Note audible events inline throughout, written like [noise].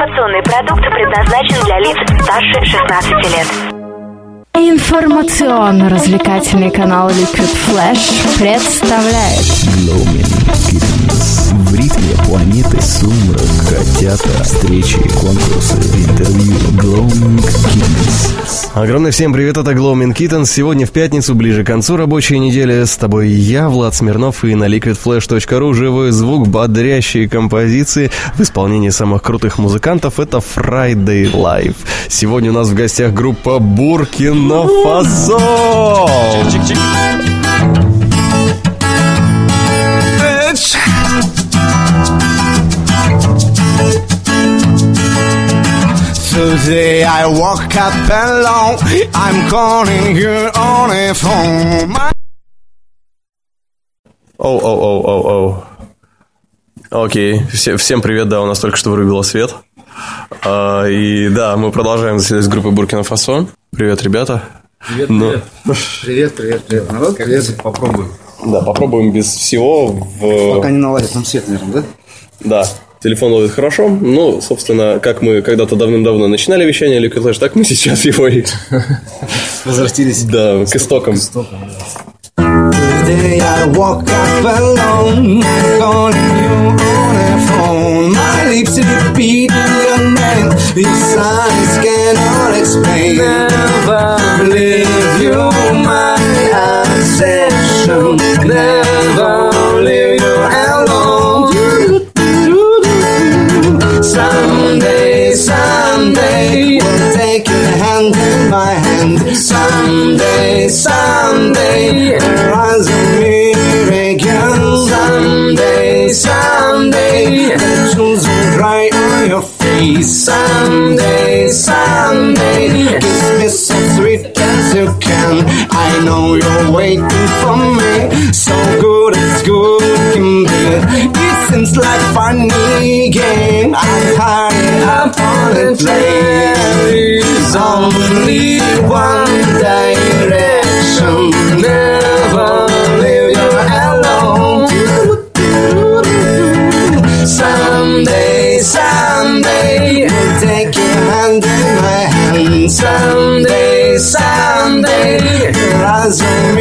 Информационный продукт предназначен для лиц старше 16 лет. Информационно-развлекательный канал Liquid Flash представляет ритме планеты Сумрак, котята, встречи, конкурсы, интервью. Gloaming Kittens. Огромный всем привет, это Glowmin Kittens. Сегодня в пятницу, ближе к концу рабочей недели, с тобой я, Влад Смирнов, и на liquidflash.ru живой звук, бодрящие композиции в исполнении самых крутых музыкантов. Это Friday Live. Сегодня у нас в гостях группа Буркина Фасо. Today I woke up alone. I'm calling you on a phone. My Оу, оу, оу, оу, оу. Окей, Все- всем привет, да, у нас только что вырубило свет. А, и да, мы продолжаем заседать с группой Буркина Фасо. Привет, ребята. Привет, привет. Привет, привет, привет. Народ, привет. Попробуем. да, попробуем без всего в... Пока не наладит там свет, наверное, да? Да, телефон ловит хорошо. Ну, собственно, как мы когда-то давным-давно начинали вещание Liquid Flash, так мы сейчас его и... Возвратились Да, к истокам. Today I woke up alone. I'm calling you on a phone. My lips repeat your name. These eyes cannot explain. Never leave you, my obsession. Only one direction. Never leave you alone. Someday, someday, take your hand in my hand. Someday, someday, your eyes will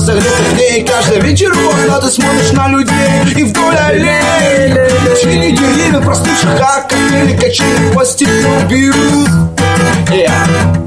согретых дней Каждый вечер окна ты смотришь на людей. И вдоль аллей Чили деревья простывших, как коктейли Качели по стеклу бьют Yeah.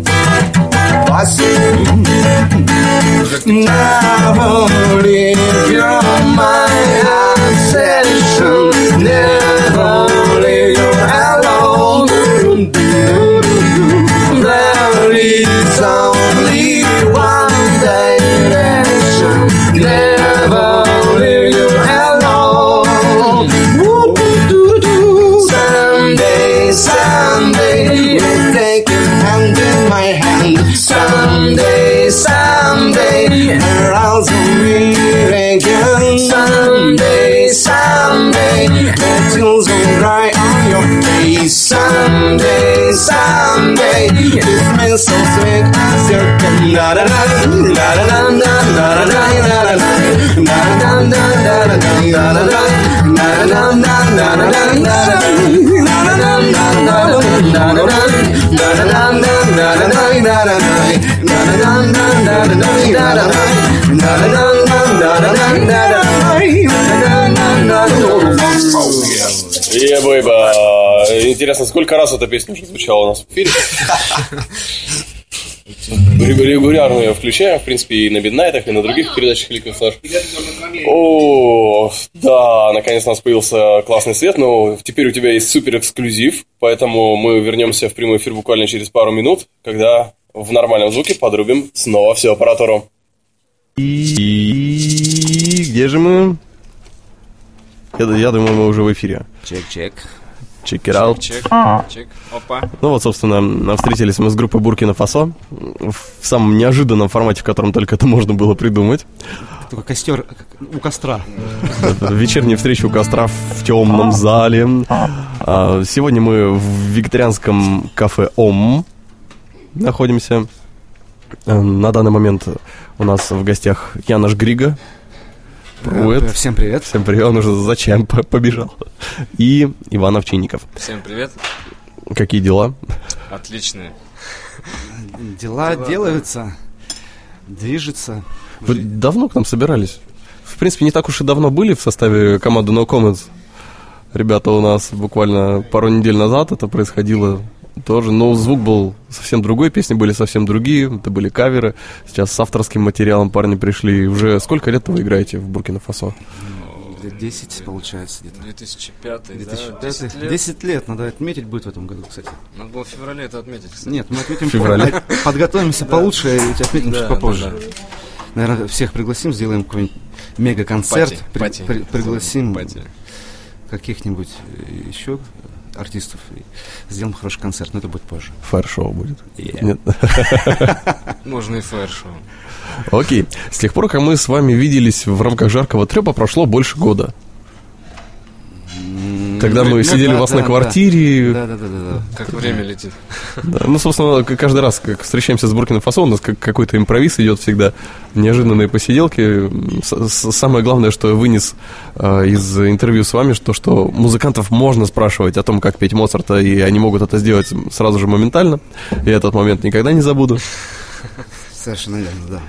Ебойба. Интересно, сколько раз эта песня уже звучала у нас в эфире? Регу- Регулярно ее включаем, в принципе, и на Беднайтах, и на других передачах Liquid Flash. О, да, наконец у нас появился классный свет, но теперь у тебя есть супер эксклюзив, поэтому мы вернемся в прямой эфир буквально через пару минут, когда в нормальном звуке подрубим снова всю аппаратуру. И где же мы? Я, я думаю, мы уже в эфире. Чек, чек. Check it out. Чек, чек. Опа. Ну вот, собственно, встретились мы с группой Буркина Фасо в самом неожиданном формате, в котором только это можно было придумать. Только костер у костра. Вечерняя встреча у костра в темном зале. А, Сегодня мы в викторианском кафе ОМ. находимся. Э, На данный момент у нас в гостях Янош Грига. Привет. Э, Всем привет. Всем привет, он уже зачем по- побежал. И Иван Овчинников. Всем привет. Какие дела? Отличные. Дела делаются, движется. Вы давно к нам собирались? В принципе, не так уж и давно были в составе команды No Comments. Ребята у нас буквально пару недель назад это происходило тоже, но звук был совсем другой, песни были совсем другие, это были каверы. Сейчас с авторским материалом парни пришли. Уже сколько лет вы играете в Буркина-Фасо? Лет 10 получается где-то. 2005, 2005. да? 10 лет. 10 лет, надо отметить будет в этом году, кстати. Надо было в феврале это отметить, кстати. Нет, мы отметим В феврале. по- подготовимся получше и отметим Да, чуть попозже. да, да. Наверное, всех пригласим, сделаем какой-нибудь мега-концерт. Пати, При- пати. при- пригласим Пати. каких-нибудь э, еще артистов и сделаем хороший концерт, но это будет позже. Фаер-шоу будет. Yeah. Нет? [laughs] Можно и фаер-шоу. Окей. С тех пор, как мы с вами виделись в рамках жаркого трепа, прошло больше года. Тогда мы сидели у вас на квартире. Да, да, да, да. Как время летит. Ну, собственно, каждый раз, как встречаемся с Буркина Фасо, у нас как- какой-то импровиз идет всегда, неожиданные посиделки. Самое главное, что я вынес э, из интервью с вами, что, что музыкантов можно спрашивать о том, как петь Моцарта, и они могут это сделать сразу же моментально. Я этот момент никогда не забуду. Совершенно верно, да.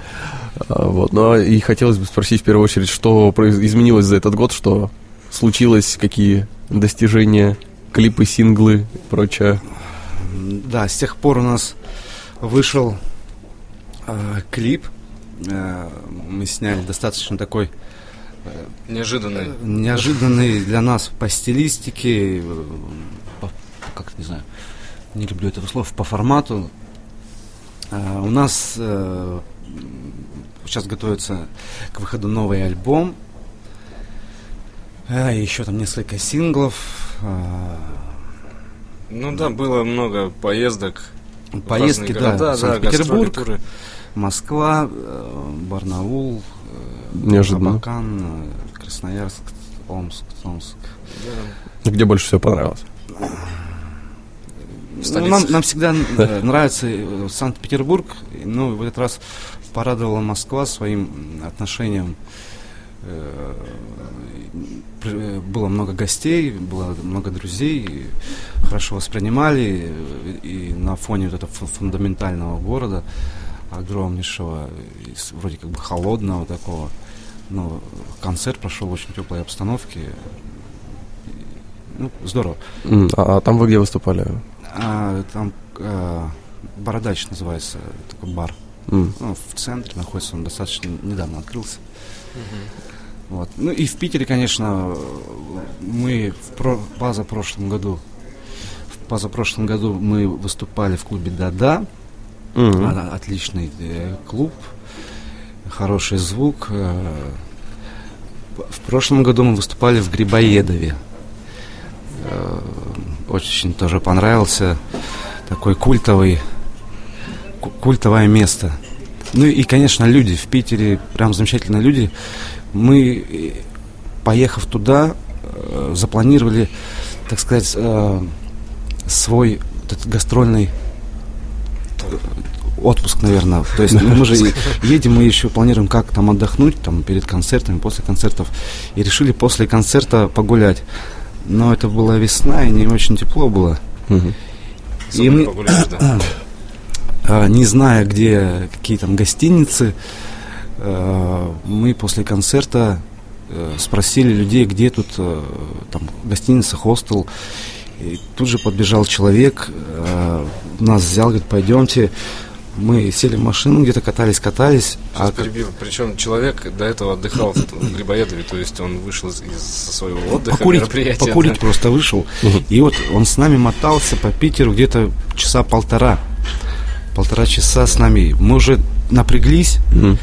А, Вот. Ну, а и хотелось бы спросить в первую очередь, что изменилось за этот год, что случилось, какие достижения, клипы, синглы и прочее. Да, с тех пор у нас вышел э, клип. Э, мы сняли достаточно такой Неожиданный. э, неожиданный для нас по стилистике, э, по- как не знаю, не люблю этого слова, по формату. Э, у нас э, сейчас готовится к выходу новый альбом. Э, еще там несколько синглов. э, Ну да, было много поездок. Поездки, да, города, да, Санкт-Петербург. Москва, э, Барнаул, э, Неожиданно. Абакан, э, Красноярск, Омск, Томск. Где больше всего понравилось? Ну, нам, нам всегда нравится Санкт-Петербург, но в этот раз порадовала Москва своим отношением. Э, Было много гостей, было много друзей, хорошо воспринимали, э, и на фоне вот этого фу- фундаментального города, огромнейшего, вроде как бы холодного такого, но концерт прошел в очень теплой обстановке. Ну, здорово. А, а там вы где выступали? А, там э, Бородач называется, такой бар. М, Ну, в центре находится, он достаточно недавно открылся. Вот. Ну и в Питере, конечно, мы в про- позапрошлом году, в позапрошлом году мы выступали в клубе «Да-да». А, Отличный э, клуб, хороший звук. э. В прошлом году мы выступали в Грибоедове. Э, Очень тоже понравился. Такой культовый, ку- культовое место. Ну и, конечно, люди в Питере, прям замечательные люди. Мы, э, поехав туда, э, запланировали, так сказать, э, свой вот этот гастрольный отпуск, наверное. То есть мы же едем, мы еще планируем, как там отдохнуть, там перед концертами, после концертов. И решили после концерта погулять. Но это была весна, и не очень тепло было. И мы, да. [clears throat] а, не зная, где какие там гостиницы, мы после концерта э, спросили людей, где тут э, там гостиница, хостел. И тут же подбежал человек, э, нас взял, говорит, пойдемте. Мы сели в машину, где-то катались, катались. Сейчас а перебью. Причем человек до этого отдыхал в Грибоедове, то есть он вышел из, своего отдыха, покурить, мероприятия. покурить да. просто вышел. И вот он с нами мотался по Питеру где-то часа полтора. Полтора часа с нами. Мы уже напряглись, Мгм.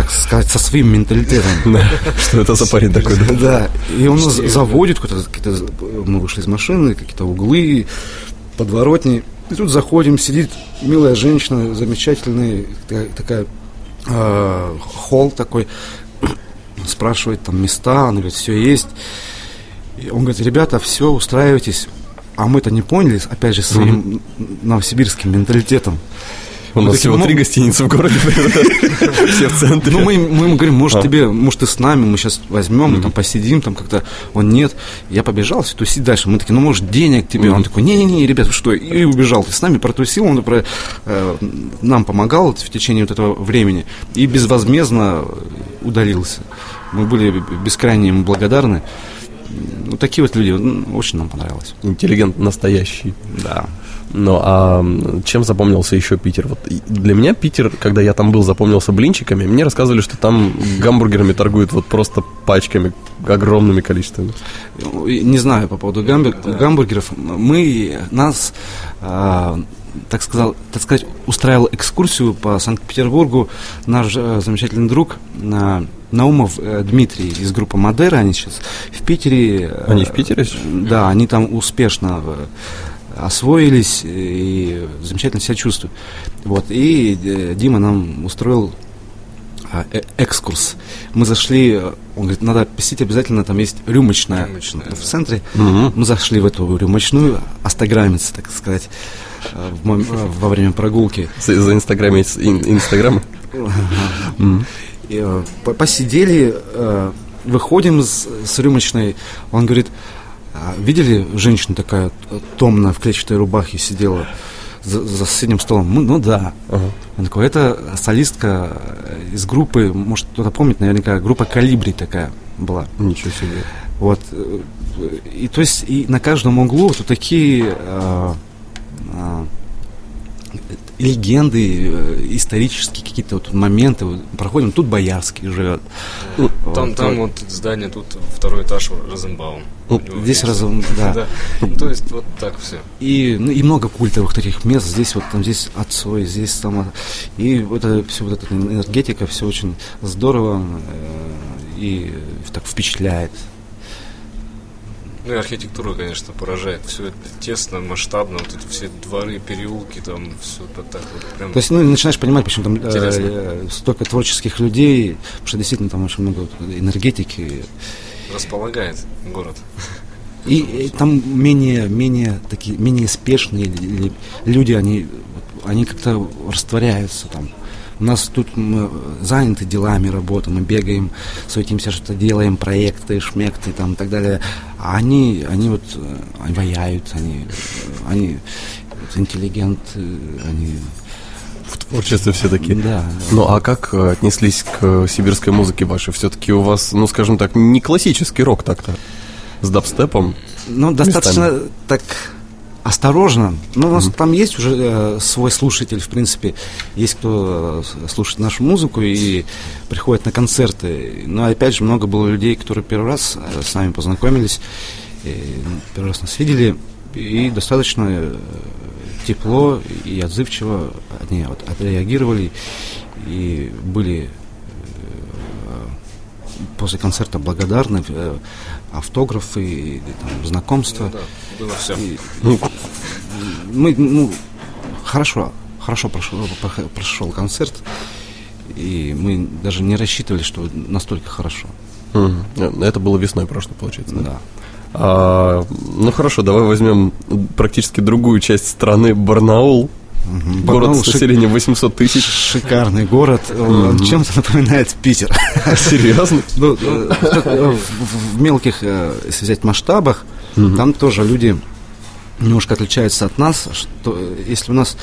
Так сказать, со своим менталитетом. [laughs] Что это за парень такой? да? Да, и он нас заводит, какие-то, мы вышли из машины, какие-то углы, подворотни. И тут заходим, сидит милая женщина, замечательная, такая, э, холл такой, спрашивает там места, она говорит, все есть. И он говорит, ребята, все, устраивайтесь, а мы это не поняли, опять же, своим новосибирским менталитетом. У нас всего ну, три гостиницы в городе. [laughs] Все в центре. Ну, мы, им- ему говорим, может, А. тебе, может, ты с нами, мы сейчас возьмем, там, посидим, там, как-то. Он, нет. Я побежал, все тусить дальше. Мы такие, ну, может, денег тебе? Он такой, не-не-не, ребят, вы что? И убежал. С нами протусил, он э, нам помогал в течение вот этого времени и безвозмездно удалился. Мы были бескрайне ему благодарны. Ну, такие вот люди, очень нам понравилось. Интеллигент настоящий. Да. Ну, а чем запомнился еще Питер? Вот для меня Питер, когда я там был, запомнился блинчиками. Мне рассказывали, что там гамбургерами торгуют вот просто пачками, огромными количествами. Не знаю по поводу гамбур- гамбургеров. Мы, нас, а, так, сказал, так сказать, устраивал экскурсию по Санкт-Петербургу наш э, замечательный друг а, Наумов э, Дмитрий из группы Мадера. Они сейчас в Питере. э, Они в Питере? Да, они там успешно э, освоились и замечательно себя чувствуют. Вот. И э, Дима нам устроил а, э- экскурс. Мы зашли, э, он говорит, надо посетить обязательно, там есть рюмочная, Рюмочная, в центре. Мгм. Мы зашли в эту рюмочную, остаграмиться, так сказать, э, в мом- э, во время прогулки. [laughs] За, инстаграме ин- инстаграма? [laughs] Э, посидели, э, выходим с, с рюмочной, он говорит, «А видели женщина такая томная в клетчатой рубахе сидела за, за соседним столом? Мы, ну да. Ага. Он такой, это солистка из группы, может кто-то помнит, наверняка, группа «Калибри» такая была. Ничего себе. Вот. И то есть и на каждом углу вот такие э, э, легенды, э, исторические какие-то вот моменты. Вот проходим, тут Боярский живет. Ну, Там, Вот. там вот здание, тут второй этаж Розенбаум. Ну, здесь. Розен- [laughs] да. да. Ну, То есть вот так все. И, ну, и много культовых таких мест. Здесь вот там здесь отцой, здесь там. а, И вот это все вот эта энергетика, все очень здорово э, и так впечатляет. Ну и архитектура, конечно, поражает. Все это тесно, масштабно, вот эти все дворы, переулки, там все так вот прям. То есть, ну, начинаешь понимать, почему там э, Интересно. э, столько творческих людей, потому что действительно там очень много вот энергетики. располагает город. И, и там менее, менее такие, менее спешные люди, они, вот, они как-то растворяются там. У нас тут мы заняты делами, работой, мы бегаем, суетимся, что-то делаем, проекты, шмекты там и так далее. А они, они вот э, они ваяют, они, э, они вот, интеллигенты, они... В творчестве все такие. Да. Ну, а как э, отнеслись к э, сибирской музыке вашей? Все-таки у вас, ну, скажем так, не классический рок так-то. С дабстепом. Ну, достаточно так осторожно. Ну, у нас там есть уже э, свой слушатель, в принципе. Есть кто э, слушает нашу музыку и приходит на концерты. Но, опять же, много было людей, которые первый раз э, с нами познакомились, и, ну, первый раз нас видели, и достаточно э, тепло и отзывчиво они вот отреагировали и были после концерта благодарны, автографы, и, там, знакомства. Да, было все. И- мы, ну, хорошо, хорошо прошел, прошел концерт, и мы даже не рассчитывали, что настолько хорошо. Э, Это было весной прошлой, получается, да? Да. А, ну хорошо, давай возьмем практически другую часть страны, Барнаул. Мгм. Город Барнаул с населением 800 тысяч. Шикарный город. Он чем-то напоминает Питер. Серьезно? Ну, э, в, мелких, э, если взять масштабах, там тоже люди немножко отличаются от нас. Что, э, если у нас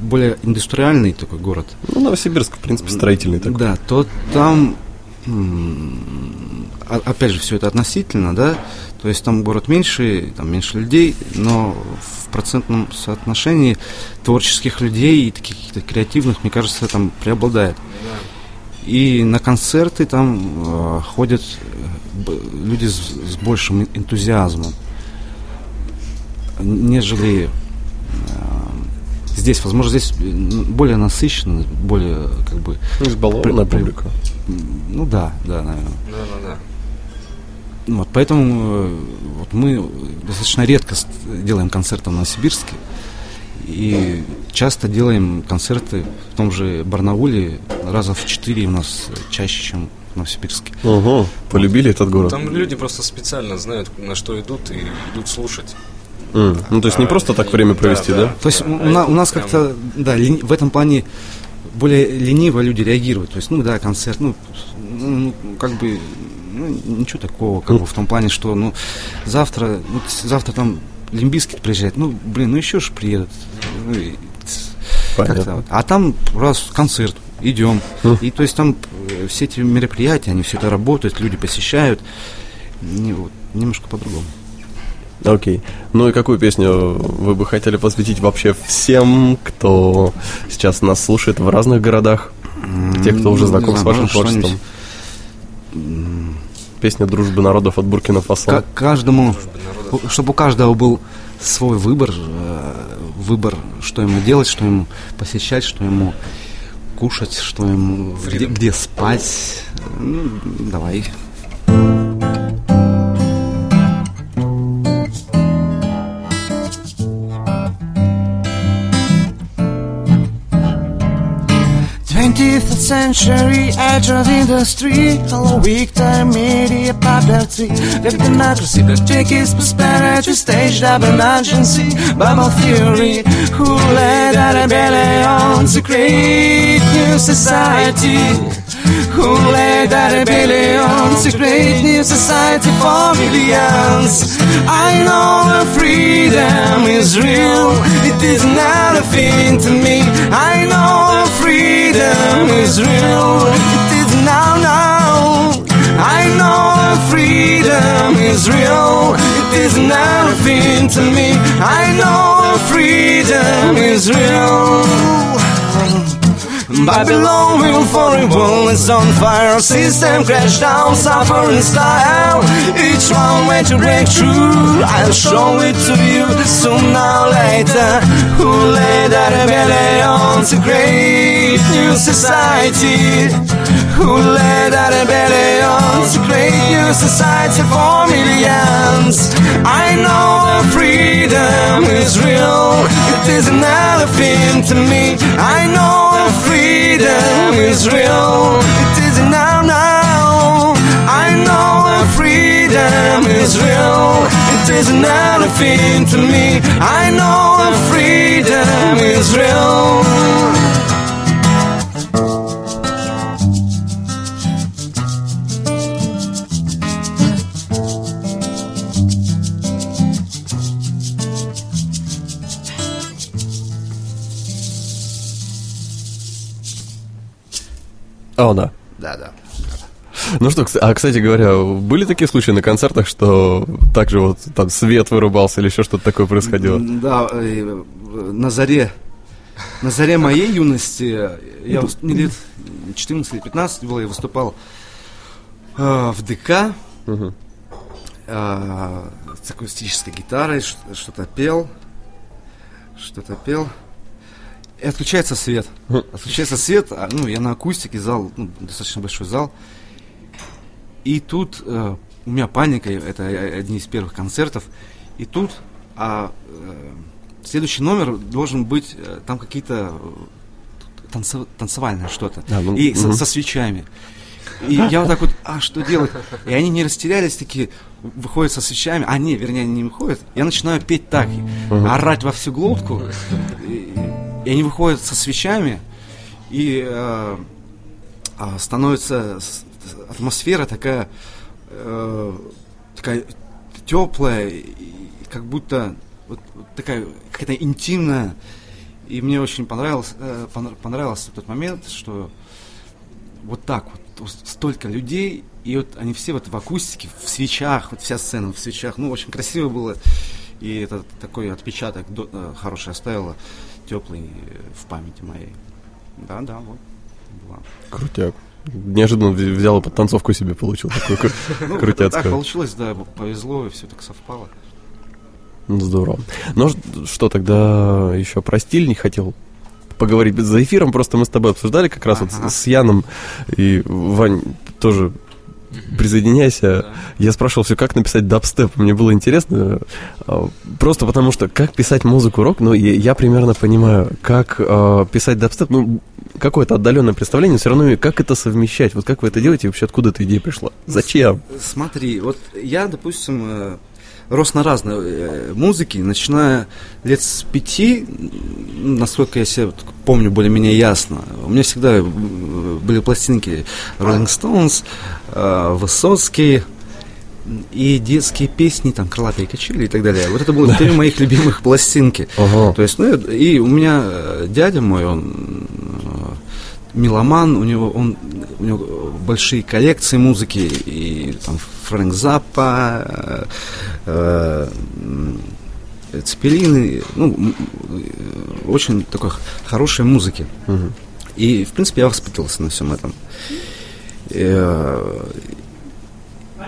более индустриальный такой город, Ну, Новосибирск, в принципе, строительный такой. да, то там, опять же, все это относительно, да, то есть там город меньше, там меньше людей, но в процентном соотношении творческих людей и таких каких-то креативных, мне кажется, там преобладает. И на концерты там э, ходят э, б- люди с, с большим энтузиазмом, нежели э, здесь. Возможно, здесь э, более насыщенно, более как бы Избалованная При- при- публика. ну да, да, наверное. Да, да, да. Вот, поэтому э, вот мы достаточно редко делаем концерты в Новосибирске. И часто делаем концерты в том же Барнауле раза в четыре у нас чаще, чем в Новосибирске. Ого, полюбили этот город. Там люди просто специально знают, на что идут, и идут слушать. М, Ну, то есть не просто так время провести, да? То есть у, на- у нас как-то, да, лени- в этом плане более лениво люди реагируют. То есть, ну да, концерт, ну, ну, как бы, ну, ничего такого, как бы в том плане, что, ну, завтра, ну, т- завтра там Лимбийский приезжает, ну, блин, ну еще ж приедут. Ну, и Понятно. вот. А там раз концерт, идем. И то есть там э, все эти мероприятия, они все это работают, люди посещают. Не, вот, немножко по-другому. Окей. Ну и какую песню вы бы хотели посвятить вообще всем, кто сейчас нас слушает в разных городах? Те, кто уже Ну, знаком не с знаю, вашим творчеством. Песня «Дружбы народов» от Буркина Фасо. Ка- каждому, чтобы у каждого был свой выбор, э, выбор, что ему делать, что ему посещать, что ему кушать, что ему где, где спать. Ну, давай. Century age of industry Hello Victor media poverty With democracy take its prosperity Staged up emergency Bubble theory. Who led a rebellion to create new society? Who led a rebellion to create new society for millions. I know that freedom is real, it is not a thing to me. I know freedom is real, it is now, now. I know freedom is real, it is not a thing to me. I know freedom is real. Babylon we will fall in it's on fire System crash down, suffering style. Each one way to break through. I'll show it to you sooner or later. Who led a rebellion to create new society? Who led a rebellion to create new society for millions? I know freedom is real. It is an elephant to me. I know freedom is real. It is now, now. I know that freedom is real. It is another thing to me. I know that freedom is real О, да. Да, да. Ну что, а, кстати говоря, были такие случаи на концертах, что также вот там свет вырубался или еще что-то такое происходило? Да, э, на заре, на заре моей юности, э, я мне лет 14 или 15 было, я выступал э, в ДК э, с акустической гитарой, что-то пел, что-то пел. И отключается свет. Отключается свет, а, ну, я на акустике, зал, ну, достаточно большой зал. И тут э, у меня паника, это одни из первых концертов. И тут а, э, следующий номер должен быть, э, там какие-то э, танцев- танцевальное что-то. А, ну, и со- мгм. со свечами. И я вот так вот, а что делать? И они не растерялись, такие, выходят со свечами, а не, вернее, они не выходят. Я начинаю петь так, орать во всю глотку. И, и они выходят со свечами, и э, а, становится атмосфера такая, э, такая теплая, и, как будто вот, вот такая какая-то интимная. И мне очень понравилось, э, понра- понравился тот момент, что вот так вот, столько людей, и вот они все вот в акустике, в свечах, вот вся сцена в свечах, ну, очень красиво было, и это такой отпечаток э, хороший оставило, теплый э, в памяти моей. Да, да, вот. была. Крутяк. Неожиданно взял и подтанцовку себе получил такую [laughs] Ну, так крутяцкую. получилось, да, повезло, и все так совпало. Ну, Здорово. Ну что, тогда еще про стиль не хотел поговорить за эфиром, просто мы с тобой обсуждали как раз вот Ага. с Яном и Вань тоже присоединяйся. Я спрашивал все, как написать дабстеп. Мне было интересно, а, просто потому что как писать музыку рок, ну, я, я примерно понимаю, как а, писать дабстеп, ну, какое-то отдаленное представление, все равно как это совмещать, вот как вы это делаете, и вообще откуда эта идея пришла? Зачем? Смотри, вот я, допустим, э, рос на разной э, музыке, начиная лет с пяти, насколько я вот помню более-менее ясно. У меня всегда э, были пластинки Rolling Stones, э, Высоцкий, и детские песни, там, крылатые качели и так далее. Вот это было три моих любимых пластинки. То есть, ну, и у меня дядя мой, он меломан, у него, он, у него большие коллекции музыки, и там Фрэнк Заппа, э, э, Цепелины, ну, э, очень такой хорошей музыки. И, в принципе, я воспитывался на всем этом. Э,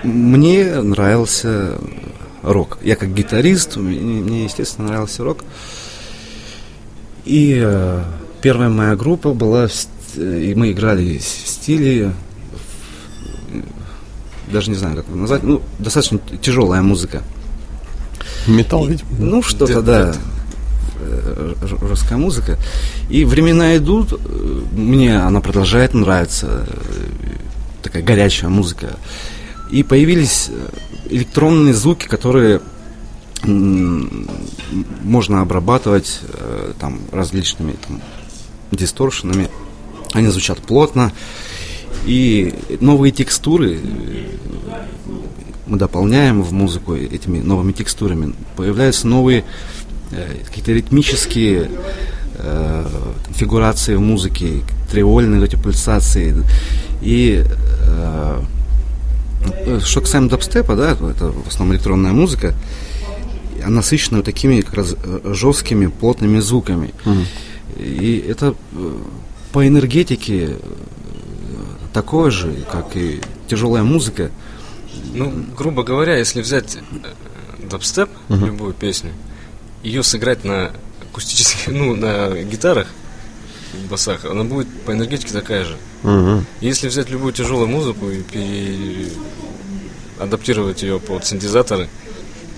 Мне нравился рок. Я как гитарист, мне, естественно, нравился рок. И э, первая моя группа была, в ст- и мы играли в стиле, даже не знаю, как его назвать, ну, достаточно тяжелая музыка. Металл ведь? Ну, что-то, да. э, Русская музыка. И времена идут, э, мне она продолжает нравиться, э, такая горячая музыка. И появились электронные звуки, которые можно обрабатывать там различными там, дисторшенами. Они звучат плотно. И новые текстуры э, мы дополняем в музыку этими новыми текстурами. Появляются новые э, какие-то ритмические э, фигурации в музыке, триольные эти пульсации. И э, что касаемо дабстепа, да, то это в основном электронная музыка, она насыщена вот такими как раз э, жесткими, плотными звуками. И это по энергетике такое же, как и тяжелая музыка. Ну, грубо говоря, если взять э, дабстеп, любую песню, ее сыграть на акустических, [laughs] ну, на гитарах, басах, она будет по энергетике такая же. Мгм. Если взять любую тяжелую музыку и пере- адаптировать ее под синтезаторы,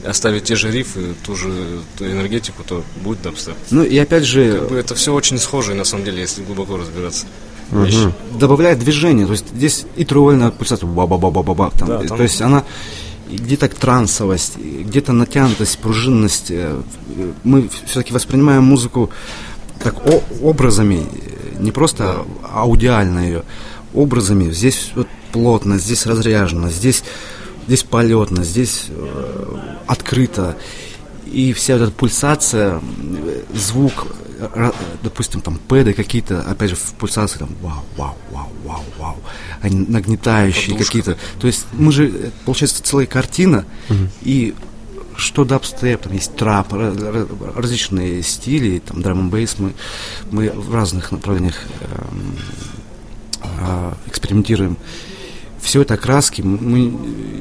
оставить те же рифы, ту же ту энергетику, то будет дабстеп. Ну и опять же, Как бы это все очень схожие, на самом деле, если глубоко разбираться. Вещи. добавляет движение. То есть здесь и триольная пульсация, ба ба ба ба ба ба там. Да, То есть она где-то трансовость, где-то натянутость, пружинность. э, э, Мы все-таки воспринимаем музыку так о- образами, э, не просто аудиально ее, образами. Здесь вот плотно, здесь разряжено, здесь, здесь полетно, здесь э, открыто. И вся эта пульсация, звук, допустим, там пэды какие-то, опять же, в пульсации там вау, вау, вау, вау, вау, они нагнетающие Подушка какие-то. То есть мы же, э, получается, целая картина, и что дабстеп, там есть трап, ра- ра- различные стили, там драм бейс мы, мы в разных направлениях эм, а, экспериментируем. Все это краски. Мы,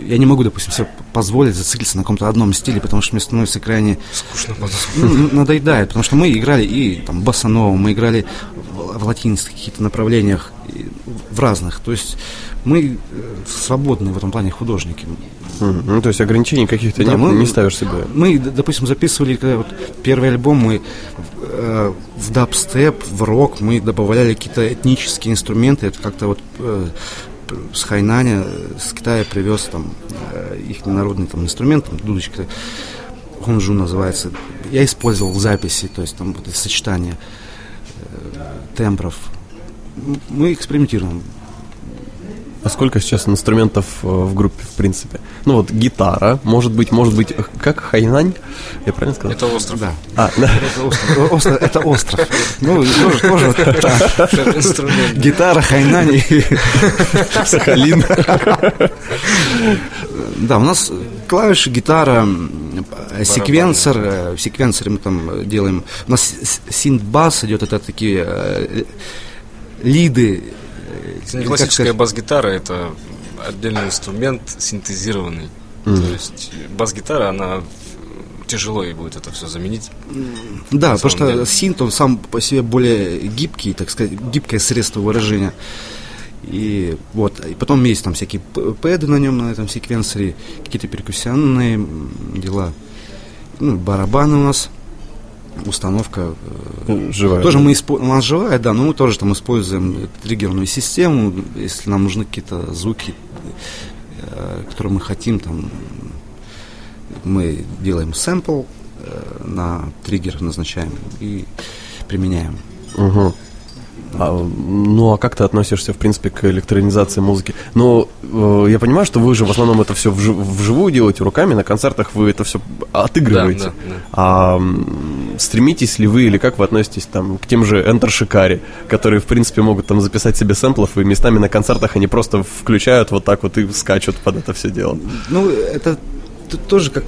я не могу, допустим, себе позволить зациклиться на каком-то одном стиле, потому что мне становится крайне Скучно ну, надоедает, потому что мы играли и там басаново, мы играли в, в латинских каких-то направлениях, и в разных. То есть мы э, свободные в этом плане художники. Ну, то есть ограничений каких-то Да, нет, мы- не ставишь себе. Мы, допустим, записывали когда вот первый альбом, мы э, в дабстеп, в рок мы добавляли какие-то этнические инструменты. Это как-то вот э, с Хайнаня, с Китая привез там э, их народный там инструмент, там, дудочка, хунжу называется. Я использовал в записи, то есть там вот сочетание э, тембров. Мы экспериментируем. А сколько сейчас инструментов э, в группе, в принципе? Ну вот гитара, может быть, может быть, как хайнань? Я правильно сказал? Это остров. Да. А, да. Это остров. Остров- Это остров. Ну, и тоже, тоже. Гитара, хайнани. Сахалин. Да, у нас клавиши, гитара, э, секвенсор. э, В секвенсоре мы там делаем... У нас синт-бас идет, это такие лиды. Как классическая сказать, бас-гитара, это отдельный инструмент синтезированный. То есть бас-гитара, она тяжело ей будет это все заменить. Да, потому что деле. синт, он сам по себе более гибкий, так сказать, гибкое средство выражения. И вот, и потом есть там всякие пэды на нем, на этом секвенсоре, какие-то перкуссионные дела. Ну, барабаны у нас, установка. э, Живая. Тоже мы используем, у нас живая, да, но мы тоже там используем триггерную систему, если нам нужны какие-то звуки, э, которые мы хотим там мы делаем сэмпл, э, на триггер назначаем и применяем. Мгм. А, ну, а как ты относишься, в принципе, к электронизации музыки? Ну, э, я понимаю, что вы же в основном это все вживую делаете руками, на концертах вы это все отыгрываете. Да, да, да. А стремитесь ли вы или как вы относитесь там к тем же Enter Shikari, которые, в принципе, могут там записать себе сэмплов, и местами на концертах они просто включают вот так вот и скачут под это все дело? Ну, это тоже как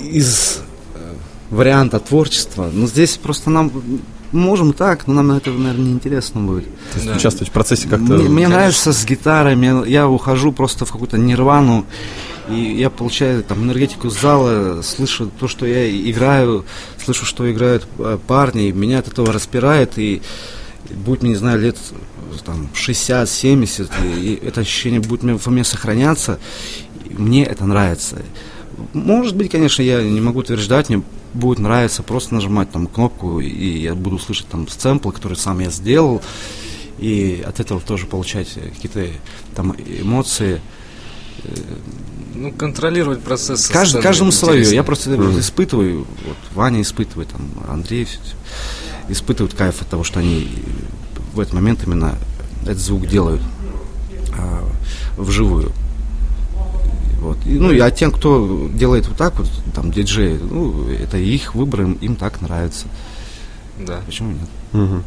из э, варианта творчества. Но здесь просто нам можем так, но нам это, наверное, неинтересно будет. То есть Да. участвовать в процессе как-то... Мне, мне нравится с гитарой, мне- я ухожу просто в какую-то нирвану, и я получаю там энергетику зала, слышу то, что я играю, слышу, что играют э, парни, и меня от этого распирает, и будет, мне, не знаю, лет там 60-70, и, и это ощущение будет мне- во мне сохраняться, и мне это нравится. Может быть, конечно, я не могу утверждать, мне будет нравиться просто нажимать там кнопку, и я буду слышать там сэмплы, которые сам я сделал, и от этого тоже получать какие-то там эмоции. Ну, контролировать процесс. Кажд- каждому свое. Я просто испытываю, вот Ваня испытывает, там, Андрей всё- испытывают кайф от того, что они в этот момент именно этот звук делают а, вживую. Вот. И, ну, и а тем, кто делает вот так вот, там, диджеи, ну, это их выбор, им, им так нравится. Да. Почему нет? Мгм.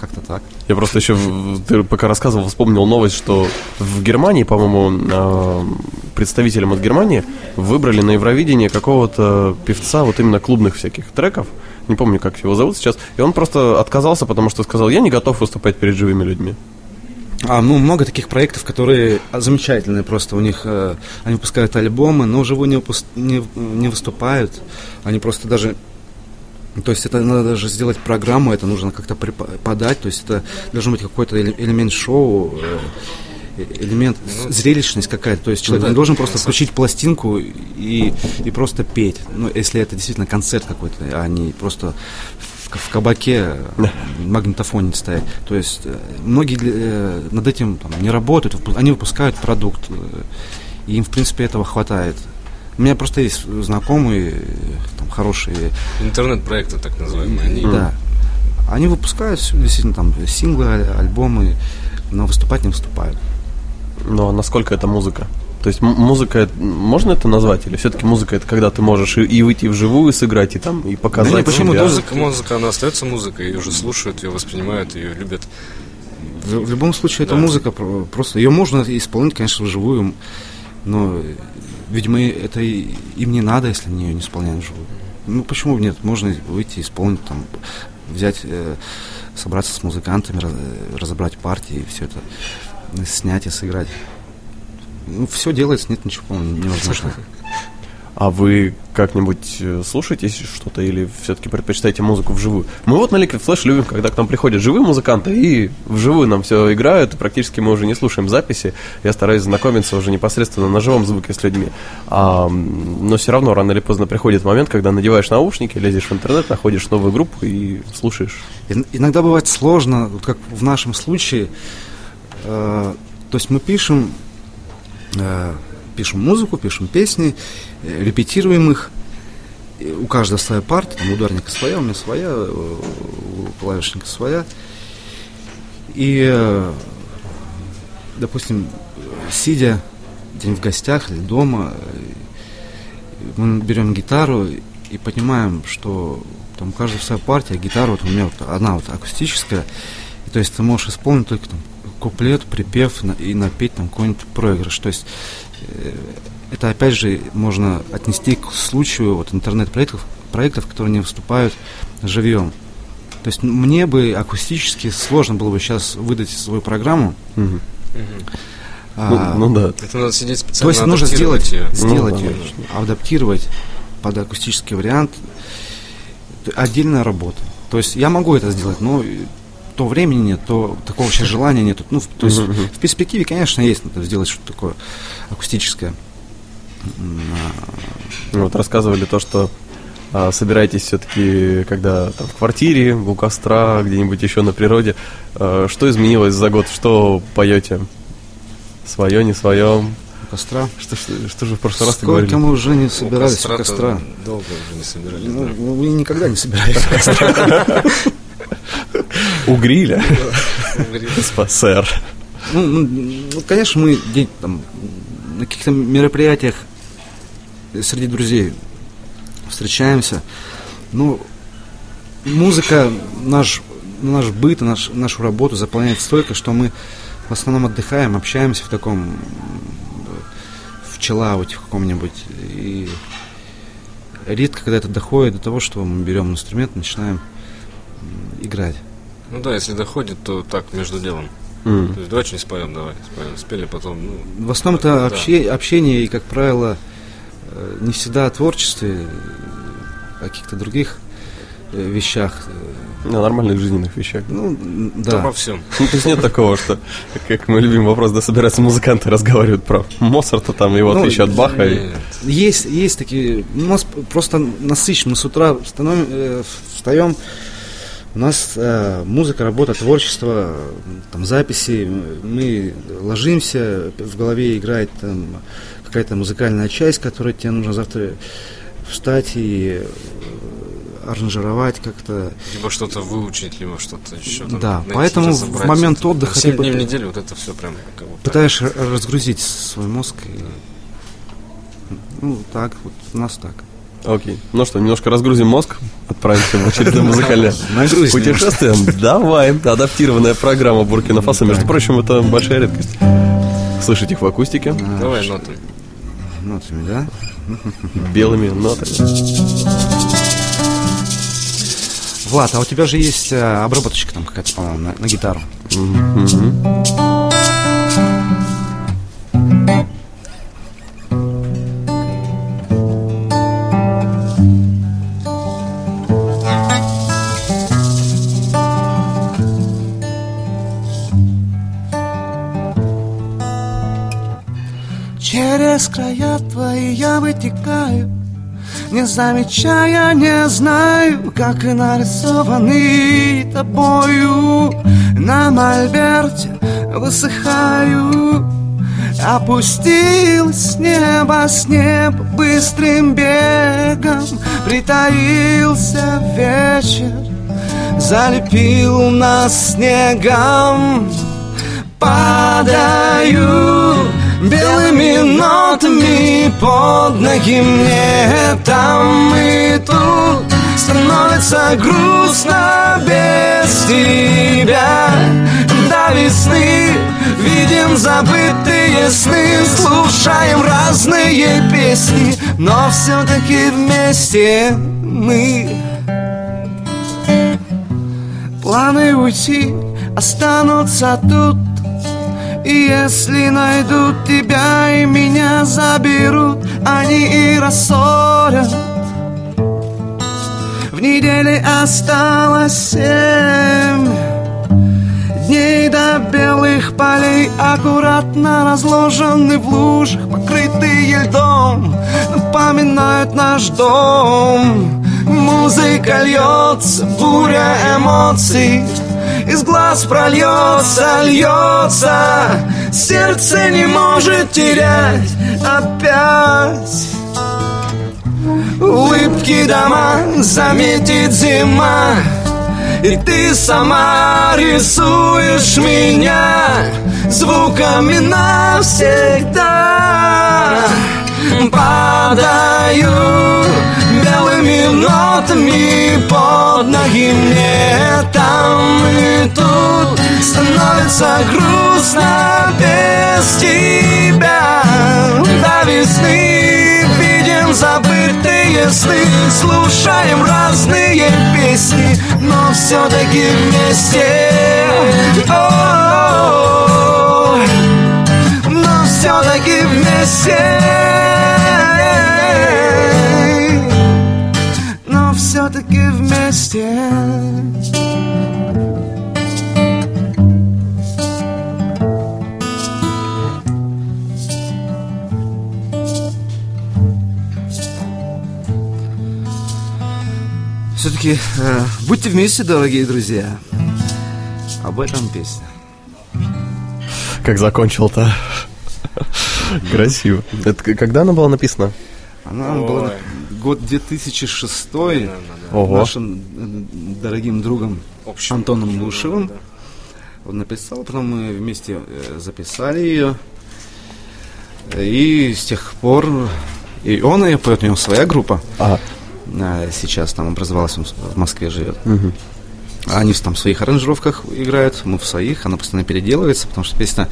Как-то так. Я просто еще, ты пока рассказывал, вспомнил новость, что в Германии, по-моему, э, представителям от Германии выбрали на Евровидение какого-то певца вот именно клубных всяких треков. Не помню, как его зовут сейчас. И он просто отказался, потому что сказал, я не готов выступать перед живыми людьми. А, ну, много таких проектов, которые замечательные просто. У них, э, они выпускают альбомы, но живую не, не, не выступают. Они просто даже... То есть это надо даже сделать программу, это нужно как-то препо- подать. То есть это должен быть какой-то эле- элемент шоу, э, э, элемент, зрелищность какая-то. То есть человек да, не должен просто включить пластинку и, и просто петь. Ну, если это действительно концерт какой-то, а не просто в, кабаке магнитофоне стоять. То есть э, многие э, над этим там, не работают, они выпускают продукт, э, и им, в принципе, этого хватает. У меня просто есть знакомые, там, хорошие, Интернет-проекты, так называемые. Они да. Они выпускают действительно там синглы, аль- альбомы, но выступать не выступают. Но насколько это музыка? То есть музыка, это- можно это назвать? Или все-таки музыка это когда ты можешь и, и выйти вживую сыграть, и там, и показать Да не, почему? себя? Музыка, музыка, она остается музыкой, ее уже слушают, ее воспринимают, ее любят. В, в любом случае, это Да. музыка про- просто. Ее можно исполнить, конечно, вживую, но, э, видимо, это им не надо, если они ее не исполняют вживую. Ну почему бы нет? Можно выйти, исполнить там, взять, э, собраться с музыкантами, раз- э, разобрать партии и все это снять и сыграть. Ну, все делается, нет ничего невозможного. [laughs] А вы как-нибудь э, слушаете что-то или все-таки предпочитаете музыку вживую? Мы вот на Liquid Flash любим, когда к нам приходят живые музыканты и вживую нам все играют, и практически мы уже не слушаем записи. Я стараюсь знакомиться уже непосредственно на живом звуке с людьми. А, но все равно рано или поздно приходит момент, когда надеваешь наушники, лезешь в интернет, находишь новую группу и слушаешь. Ин- Иногда бывает сложно, вот как в нашем случае. Э, то есть мы пишем, пишем музыку, пишем песни, э, репетируем их. У каждого своя партия, там ударника своя, у меня своя, э, у клавишника своя. И, э, допустим, сидя где-нибудь в гостях или дома, э, мы берем гитару и понимаем, что там у каждого своя партия, гитара вот у меня вот одна вот акустическая, и, то есть ты можешь исполнить только там куплет, припев и напеть там какой-нибудь проигрыш. То есть э, это опять же можно отнести к случаю вот интернет-проектов, проектов, которые не выступают живьем. То есть мне бы акустически сложно было бы сейчас выдать свою программу. Мгм. а, ну, ну да. Это надо сидеть то специально есть нужно адаптировать сделать, сделать Ну, ее, адаптировать под акустический вариант. Отдельная работа. То есть я могу это сделать, но то времени нет, то такого сейчас желания нет. Ну, в- то есть в перспективе, конечно, есть надо сделать что-то такое акустическое. А, Вот рассказывали то, что а, собираетесь все-таки, когда там в квартире, у костра, где-нибудь еще на природе. А, что изменилось за год? Что поете? Свое, не свое? У костра. Что, что, что же в прошлый раз ты Сколько говорили? мы уже не собирались у Костра-то костра. Долго уже не собирались. Ну, да. ну, мы никогда не собирались у [laughs] костра. У гриля. СПСР. Ну, ну, ну, конечно, мы там, на каких-то мероприятиях среди друзей встречаемся. Ну, музыка наш, наш быт, наш, нашу работу заполняет столько, что мы в основном отдыхаем, общаемся в таком в челауте в каком-нибудь. И редко когда это доходит до того, что мы берем инструмент, начинаем играть. Ну да, если доходит, то так, между делом. М. То есть давай что-нибудь споем, давай, споем. Спели потом, ну, В основном это Да. обще- общение и, как правило, э, не всегда о творчестве, э, о каких-то других э, вещах. На нормальных жизненных вещах. Ну, да. да. во всем. [laughs] Ну, то есть нет такого, что, как мой любимый вопрос, да собираются музыканты разговаривают про Моцарта, там, его Ну, отличие от Баха. и-. Есть, есть такие. У нас просто насыщен. Мы с утра встанем, э, встаем. У нас э, музыка, работа, творчество, там записи. Мы ложимся, в голове играет там какая-то музыкальная часть, которая тебе нужно завтра встать и э, аранжировать как-то. Либо что-то выучить, либо что-то еще. там Да, найти, поэтому в момент Это отдыха Семь ты дней в неделю вот это все прям как бы Пытаешь разгрузить свой мозг. И, ну, так, вот у нас так. Окей. Ну что, немножко разгрузим мозг, отправимся в очередное музыкальное путешествие. Давай. Адаптированная программа Буркина Фасо. Между прочим, это большая редкость. Слышать их в акустике, Давай ноты. Нотами, да? белыми нотами. Влад, а у тебя же есть э, обработочка там какая-то, по-моему, на, на гитару. Через края твои я вытекаю. Не замечая, не знаю Как и нарисованы тобою. На мольберте высыхаю. Опустилось с неба с неба быстрым бегом Притаился вечер Залепил нас снегом. Падаю белыми нотами под ноги мне Там и тут становится грустно без тебя. До весны видим забытые сны Слушаем разные песни Но все-таки вместе мы. Планы уйти останутся тут И если найдут тебя и меня заберут Они и рассорят. В неделе осталось семь Дней до белых полей Аккуратно разложены в лужах Покрытые льдом Напоминают наш дом. Музыка льется, буря эмоций Из глаз прольется, льется Сердце не может терять. Опять Улыбки дома заметит зима И ты сама рисуешь меня Звуками навсегда. Падаю нотами под ноги мне Там и тут становится грустно без тебя До весны видим забытые сны Слушаем разные песни, но все-таки вместе О-о-о. Но все-таки вместе Но все-таки вместе Все-таки будьте вместе, дорогие друзья. Об этом песня. Как закончил-то. [laughs] Красиво. Это когда она была написана? Она была год 2006 Ого. нашим э, дорогим другом Общим. Антоном Лушевым. Он написал, потом мы вместе э, записали ее. И с тех пор и он ее поет, у него своя группа. А, А, Сейчас там образовалась, он в Москве живет. Они в- там в своих аранжировках играют, мы в своих, она постоянно переделывается, потому что песня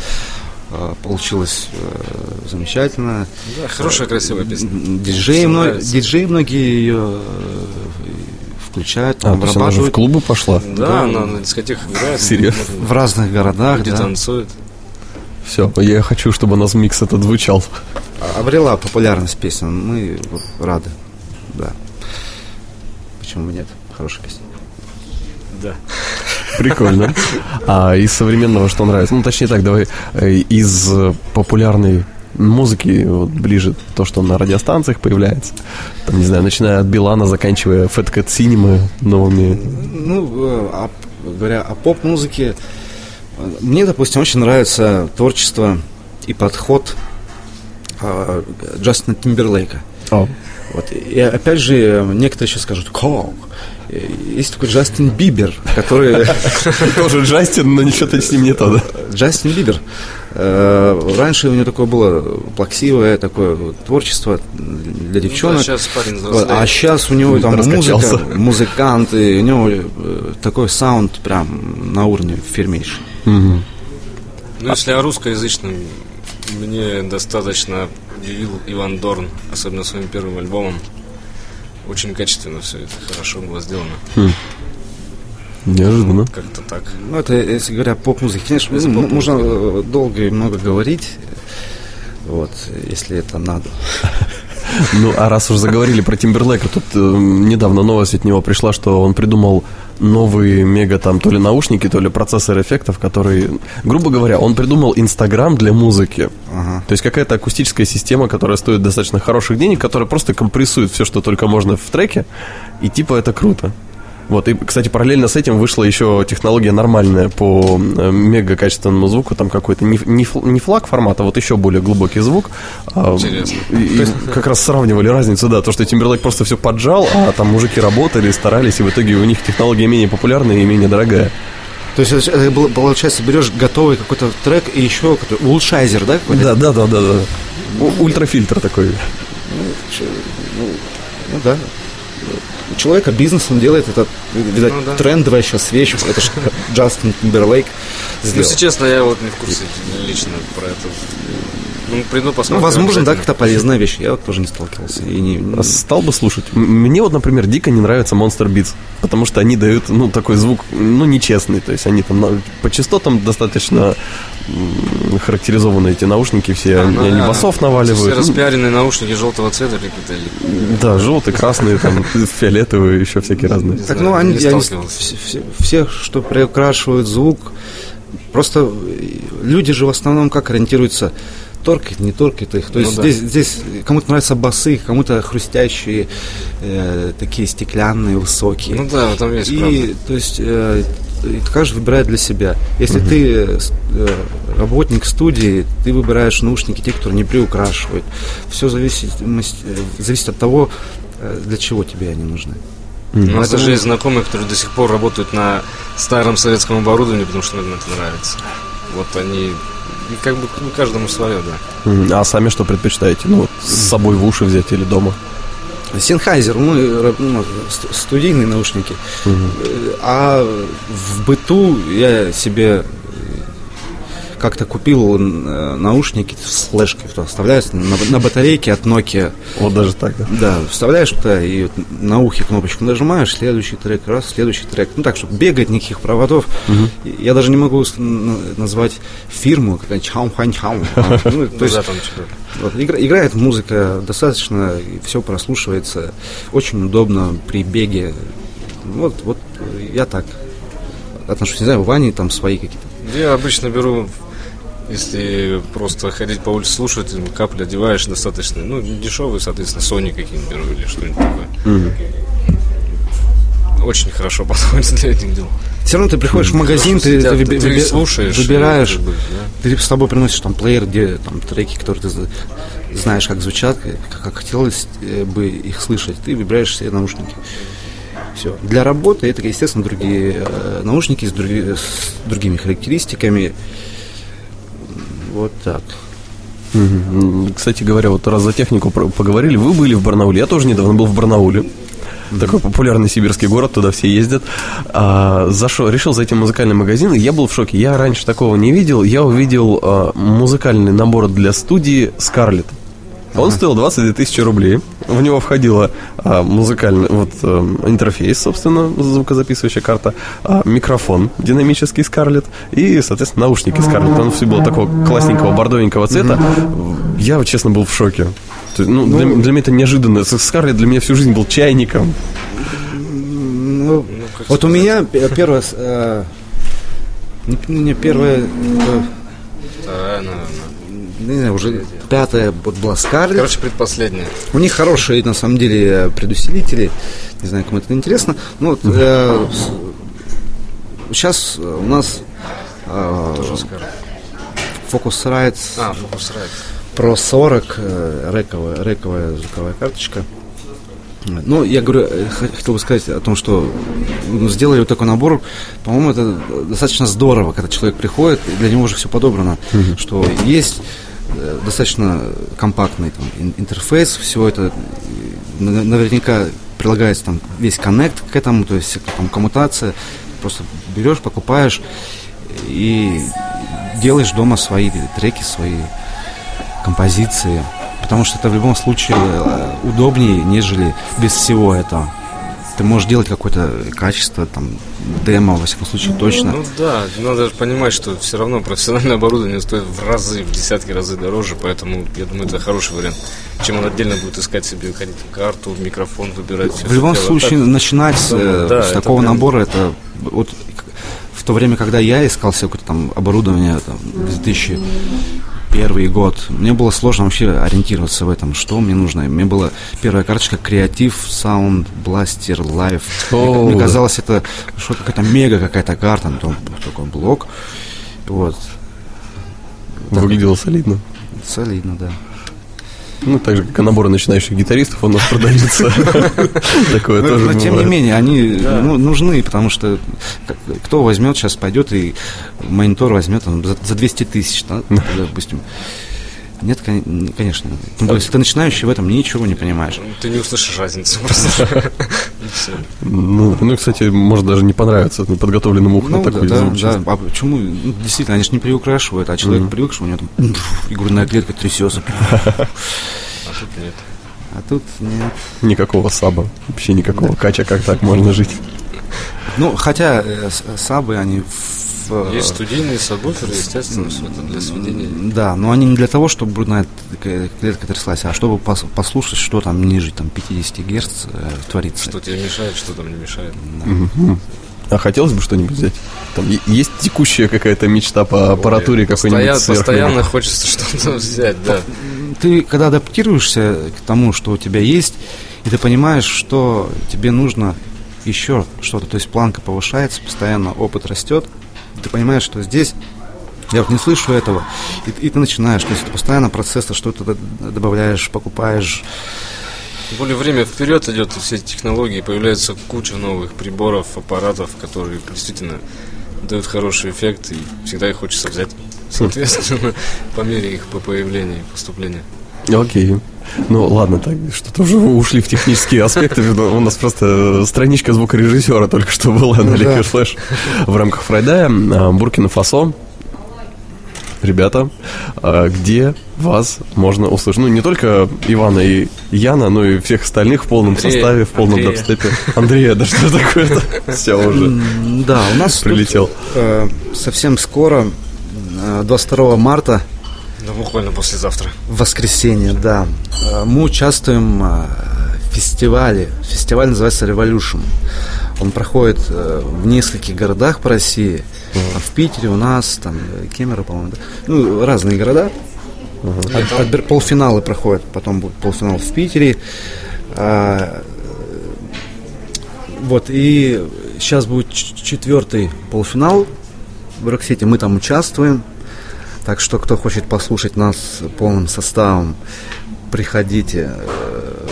э, получилась э, замечательно. Да, хорошая, красивая песня. Диджеи, мно- диджеи многие ее э, включают, а там, есть она же в обрабатывают клубы пошла? Да, она на дискотеках играет. Серьезно? в разных городах. Где да. танцует. Все, я хочу, чтобы у нас микс этот звучал. А- Обрела популярность песня, мы рады. Да. Почему бы нет? Хорошая песня. Да. Прикольно. А из современного что нравится? Ну, точнее так, давай э, из э, популярной музыки вот, ближе то, что на радиостанциях появляется. Там, не знаю, начиная от Билана, заканчивая Fat Cat Cinema новыми. Ну, э, а говоря о поп-музыке, мне, допустим, очень нравится творчество и подход э, Джастина Тимберлейка. О, Вот. И опять же, некоторые сейчас скажут, как? Есть такой Джастин Бибер, который... [laughs] Тоже Джастин, но ничего-то с ним не то, да? Джастин Бибер. Э, Раньше у него такое было плаксивое такое творчество для девчонок. сейчас парень Вот, взрослеет. А сейчас у него там музыка, музыкант, и у него э, такой саунд прям на уровне фирмейший. Ну, если о русскоязычном, мне достаточно удивил Иван Дорн, особенно своим первым альбомом. Очень качественно все это, хорошо было сделано. Неожиданно. Как-то так. Ну, это, если говоря поп-музыке, конечно, ну, поп-музыка. можно э, долго и много говорить, вот, если это надо. [laughs] Ну, а раз уж заговорили про Тимберлейка, тут э, недавно новость от него пришла, что он придумал новые мега там то ли наушники, то ли процессор эффектов, которые, грубо говоря, он придумал Инстаграм для музыки. Ага. То есть какая-то акустическая система, которая стоит достаточно хороших денег, которая просто компрессует все, что только можно в треке, и типа это круто. Вот, и, кстати, параллельно с этим вышла еще технология нормальная по э, мега качественному звуку, там какой-то не, не, не флаг формата, а вот еще более глубокий звук. А, Интересно. И, и как раз сравнивали разницу, да, то, что Timberlake просто все поджал, а там мужики работали, старались, и в итоге у них технология менее популярная и менее дорогая. То есть, это, было- получается, берешь готовый какой-то трек и еще какой-то улучшайзер, да? какой-то? Да, да, да, да, да. У- Ультрафильтр такой. Ну да. У человека бизнес, он делает это, видать, Ну да. трендовая сейчас вещь. Это же [laughs] Джастин Тимберлейк Ну, сделал. если честно, я вот не в курсе лично про это. Ну, приду Ну, посмотрю. возможно, да, как-то полезная вещь. Я вот тоже не сталкивался. И не, А Стал бы слушать. Мне вот, например, дико не нравится Monster Beats, потому что они дают, ну, такой звук, ну, нечестный. То есть они там по частотам достаточно характеризованы эти наушники все. Они, Ну, они да. басов Все наваливают. Ну, распиаренные наушники желтого цвета какие-то. Да, желтые, красные, там, [laughs] фиолетовые, еще всякие разные. Так, ну, они, все, все- все, что приукрашивают звук, просто э, люди же в основном как ориентируются, торкает, не торкает их. То Ну есть да. здесь, здесь кому-то нравятся басы, кому-то хрустящие, э, такие стеклянные, высокие. Ну да, в этом есть И, правда. то есть, э, и каждый выбирает для себя. Если ты э, э, работник студии, ты выбираешь наушники, те, которые не приукрашивают. Все зависит, зависит от того, э, для чего тебе они нужны. У нас Поэтому- даже есть знакомые, которые до сих пор работают на старом советском оборудовании, потому что им это нравится. Вот они, как бы ну, каждому свое, да. А сами что предпочитаете? Ну, вот с собой в уши взять или дома? Синхайзер, мы ну, ст- студийные наушники. Э, А в быту я себе как-то купил э, наушники с флешкой, кто вставляется на, на батарейке от Nokia. Вот даже так, да? Да, вставляешь туда и на ухе кнопочку нажимаешь, следующий трек, раз, следующий трек. Ну так, чтобы бегать, никаких проводов. И Я даже не могу назвать фирму, какая чаум хань чаум. Ну, то Ну есть вот, игра- играет музыка достаточно, все прослушивается, очень удобно при беге. Вот, вот я так отношусь. Не знаю, у Вани там свои какие-то. Я обычно беру, если просто ходить по улице слушать, капли одеваешь достаточно. Ну, дешевые, соответственно, Sony какие-нибудь беру или что-нибудь такое. очень хорошо [laughs] подходит для этих дел. Все равно ты приходишь в магазин, ты, сидят, ты ты выби- слушаешь, выбираешь, и как бы, да. ты с собой приносишь там плеер, где там треки, которые ты знаешь, как звучат, как, как хотелось э, бы их слышать, ты выбираешь себе наушники. Все. Для работы это, естественно, другие э, наушники с, други- с другими характеристиками. Вот так. Кстати говоря, вот раз за технику поговорили, вы были в Барнауле. Я тоже недавно был в Барнауле. Такой популярный сибирский город, туда все ездят. А, зашел, решил зайти в музыкальный магазин, и я был в шоке. Я раньше такого не видел. Я увидел а, музыкальный набор для студии Скарлет. Он стоил 22 тысячи рублей. В него входила а, музыкальный вот, э, интерфейс, собственно, звукозаписывающая карта, а, микрофон динамический Скарлет и, соответственно, наушники Скарлет. Он все было такого классненького бордовенького цвета. Я, вот, честно, был в шоке. Есть, ну, для, для меня это неожиданно. Скарлет для меня всю жизнь был чайником. Ну, вот у меня первое, э, не, не первое, э, Вторая, наверное. Не знаю, уже пятая вот была Скарлетт. Короче, предпоследняя. У них хорошие, на самом деле, предусилители. Не знаю, кому это интересно. Ну, вот, э, сейчас у нас э, скажу. Focusrite А, Focusrite. Pro 40, э, рековая, рековая звуковая карточка. Ну, я говорю, э, хотел бы сказать о том, что ну, сделали вот такой набор. По-моему, это достаточно здорово, когда человек приходит, и для него уже все подобрано, что есть э, достаточно компактный там, ин- интерфейс, все это э, на- наверняка прилагается там весь коннект к этому, то есть там коммутация, просто берешь, покупаешь и делаешь дома свои треки, свои композиции, потому что это в любом случае э, удобнее, нежели без всего этого. Ты можешь делать какое-то качество, там, демо, во всяком случае, точно. Ну да, надо же понимать, что все равно профессиональное оборудование стоит в разы, в десятки разы дороже, поэтому я думаю, это хороший вариант. Чем он отдельно будет искать себе ходить карту, микрофон выбирать. В любом дело. случае, Так, начинать с, э, Да, с такого прям- набора, это вот в то время, когда я искал себе какое-то там оборудование, там, 2001 год, мне было сложно вообще ориентироваться в этом, что мне нужно. Мне была первая карточка Creative Sound Blaster Live. О, Мне да. казалось, это что какая-то мега какая-то карта, ну, там такой блок. Вот, Выглядело солидно. солидно, да. Ну, так же, как и наборы начинающих гитаристов, он у нас продается. [laughs] Такое тоже но тем не менее, они ну, нужны, потому что кто возьмет, сейчас пойдет и монитор возьмет за, за 200 тысяч, [laughs] допустим. Нет, кон- конечно. Тем более, если ты начинающий в этом ничего не понимаешь. Ты не услышишь разницу просто. [laughs] Ну, ну, кстати, может даже не понравиться неподготовленному уху Ну, такой да, звук. да. А почему? Ну, действительно, они же не приукрашивают, а человек привык, что у него там и грудная клетка трясется. [laughs] А тут нет. А тут нет. Никакого саба. Вообще никакого кача, как так можно жить. Ну, хотя э, сабы, они в... Есть студийные сабвуферы, естественно, все это для сведения. Да, но они не для того, чтобы грудная т- клетка тряслась, а чтобы пос- послушать, что там ниже там, 50 герц э, творится. Что тебе мешает, что там не мешает. А хотелось бы что-нибудь взять? Там есть текущая какая-то мечта по аппаратуре Ой, какой-нибудь постоянно, постоянно хочется что-то [laughs] взять, да. Ты когда адаптируешься к тому, что у тебя есть, и ты понимаешь, что тебе нужно еще что-то, то есть планка повышается, постоянно опыт растет, ты понимаешь, что здесь я вот не слышу этого, и, и ты начинаешь, то есть это постоянно процесс, ты что-то д- добавляешь, покупаешь, Тем более время вперед идет, и все эти технологии, появляется куча новых приборов, аппаратов, которые действительно дают хороший эффект, и всегда их хочется взять, соответственно, [laughs] по мере их по появлению и поступления. Окей. Ну ладно, так что-то уже ушли в технические [laughs] аспекты. У нас просто страничка звукорежиссера только что была на Ну да. Liquid Flash в рамках Фрайдая. А, Буркина-Фасо. Ребята, а, где вас можно услышать? Ну, не только Ивана и Яна, но и всех остальных в полном Андрея, составе, в полном Андрея. дабстепе. Андрея, да что такое-то? [laughs] Все уже. Да, у нас тут, Прилетел. э, совсем скоро, э, 22 марта, Да буквально послезавтра. в воскресенье, да, э, мы участвуем э, в фестивале. Фестиваль называется Revolution. Он проходит э, в нескольких городах по России. А В Питере у нас, там, Кемерово, по-моему, да? ну, разные города. От- отбор- полуфиналы проходят, потом будет полуфинал в Питере. А, Вот, и сейчас будет четвертый полуфинал в Rock City. Мы там участвуем. Так что, кто хочет послушать нас полным составом, приходите э,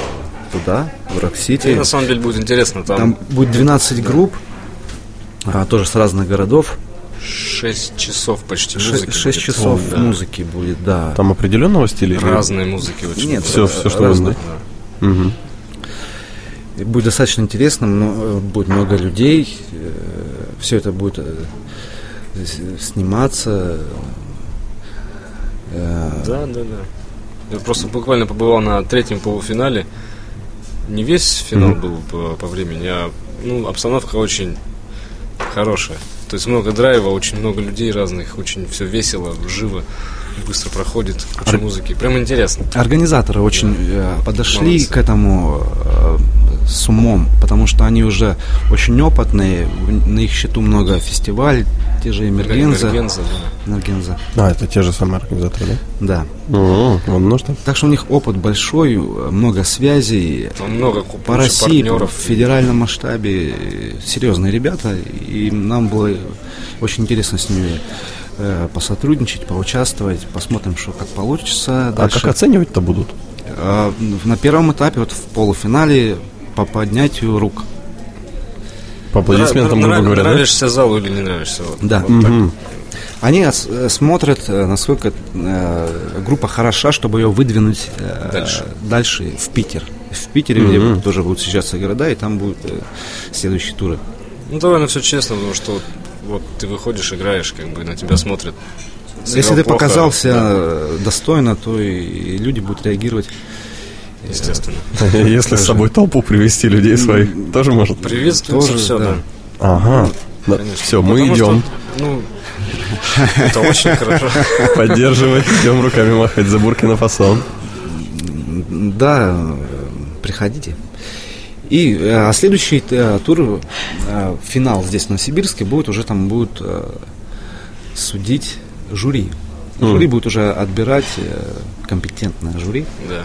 туда, в И Rock City. на самом деле будет интересно. Там, Там будет 12 групп, а, тоже с разных городов. 6 часов почти музыки. 6 будет. часов Да. музыки будет, да. Там определенного стиля? или- Разные музыки очень. Нет, Все, все, что. И Будет достаточно интересно, но, э, будет много людей, все это будет э, сниматься. Э, Да, да, да. Я просто буквально побывал на третьем полуфинале. Не весь финал был по, по времени, а ну, обстановка очень хорошая. То есть много драйва, очень много людей разных, очень все весело, живо, быстро проходит, куча Ор- музыки. Прям интересно. Организаторы очень э, подошли Молодцы. к этому э, с умом, потому что они уже очень опытные, в- на их счету много фестивалей, те же Эмергенза. Эмергенза, да. Эмергенза, А, это те же самые организаторы, да. да? О, вон, ну что. Так что у них опыт большой, э, много связей, Там много ку- по России, партнеров. федеральном масштабе э, серьезные ребята, и нам было очень интересно с ними э, посотрудничать, поучаствовать, посмотрим, что как получится А дальше. как оценивать-то будут? А, на первом этапе, вот в полуфинале, по поднятию рук. По аплодисментам, грубо говоря, да? Нравишься залу или не нравишься? Вот. Да. Вот. Мгм. Они ос- смотрят, э, насколько э, группа хороша, чтобы ее выдвинуть э, Дальше. дальше в Питер. В Питере где Мгм. тоже будут встречаться города, и там будут э, следующие туры. Ну, довольно все честно, потому что вот, вот ты выходишь, играешь, как бы на тебя смотрят. Сыграл Если ты плохо, показался да, достойно, то и люди будут реагировать. Естественно. [laughs] Если с собой толпу привести людей своих, тоже может. Приветствуется Тоже, все, да. Ага. Все, мы идем ну, это очень хорошо. [laughs] поддерживать, идем руками махать за Буркина Фасон. М, Да, приходите. И э, а следующий э, тур, э, финал здесь, в Новосибирске, будет уже там будут э, судить жюри. Жюри будет уже отбирать э, компетентное жюри. Да.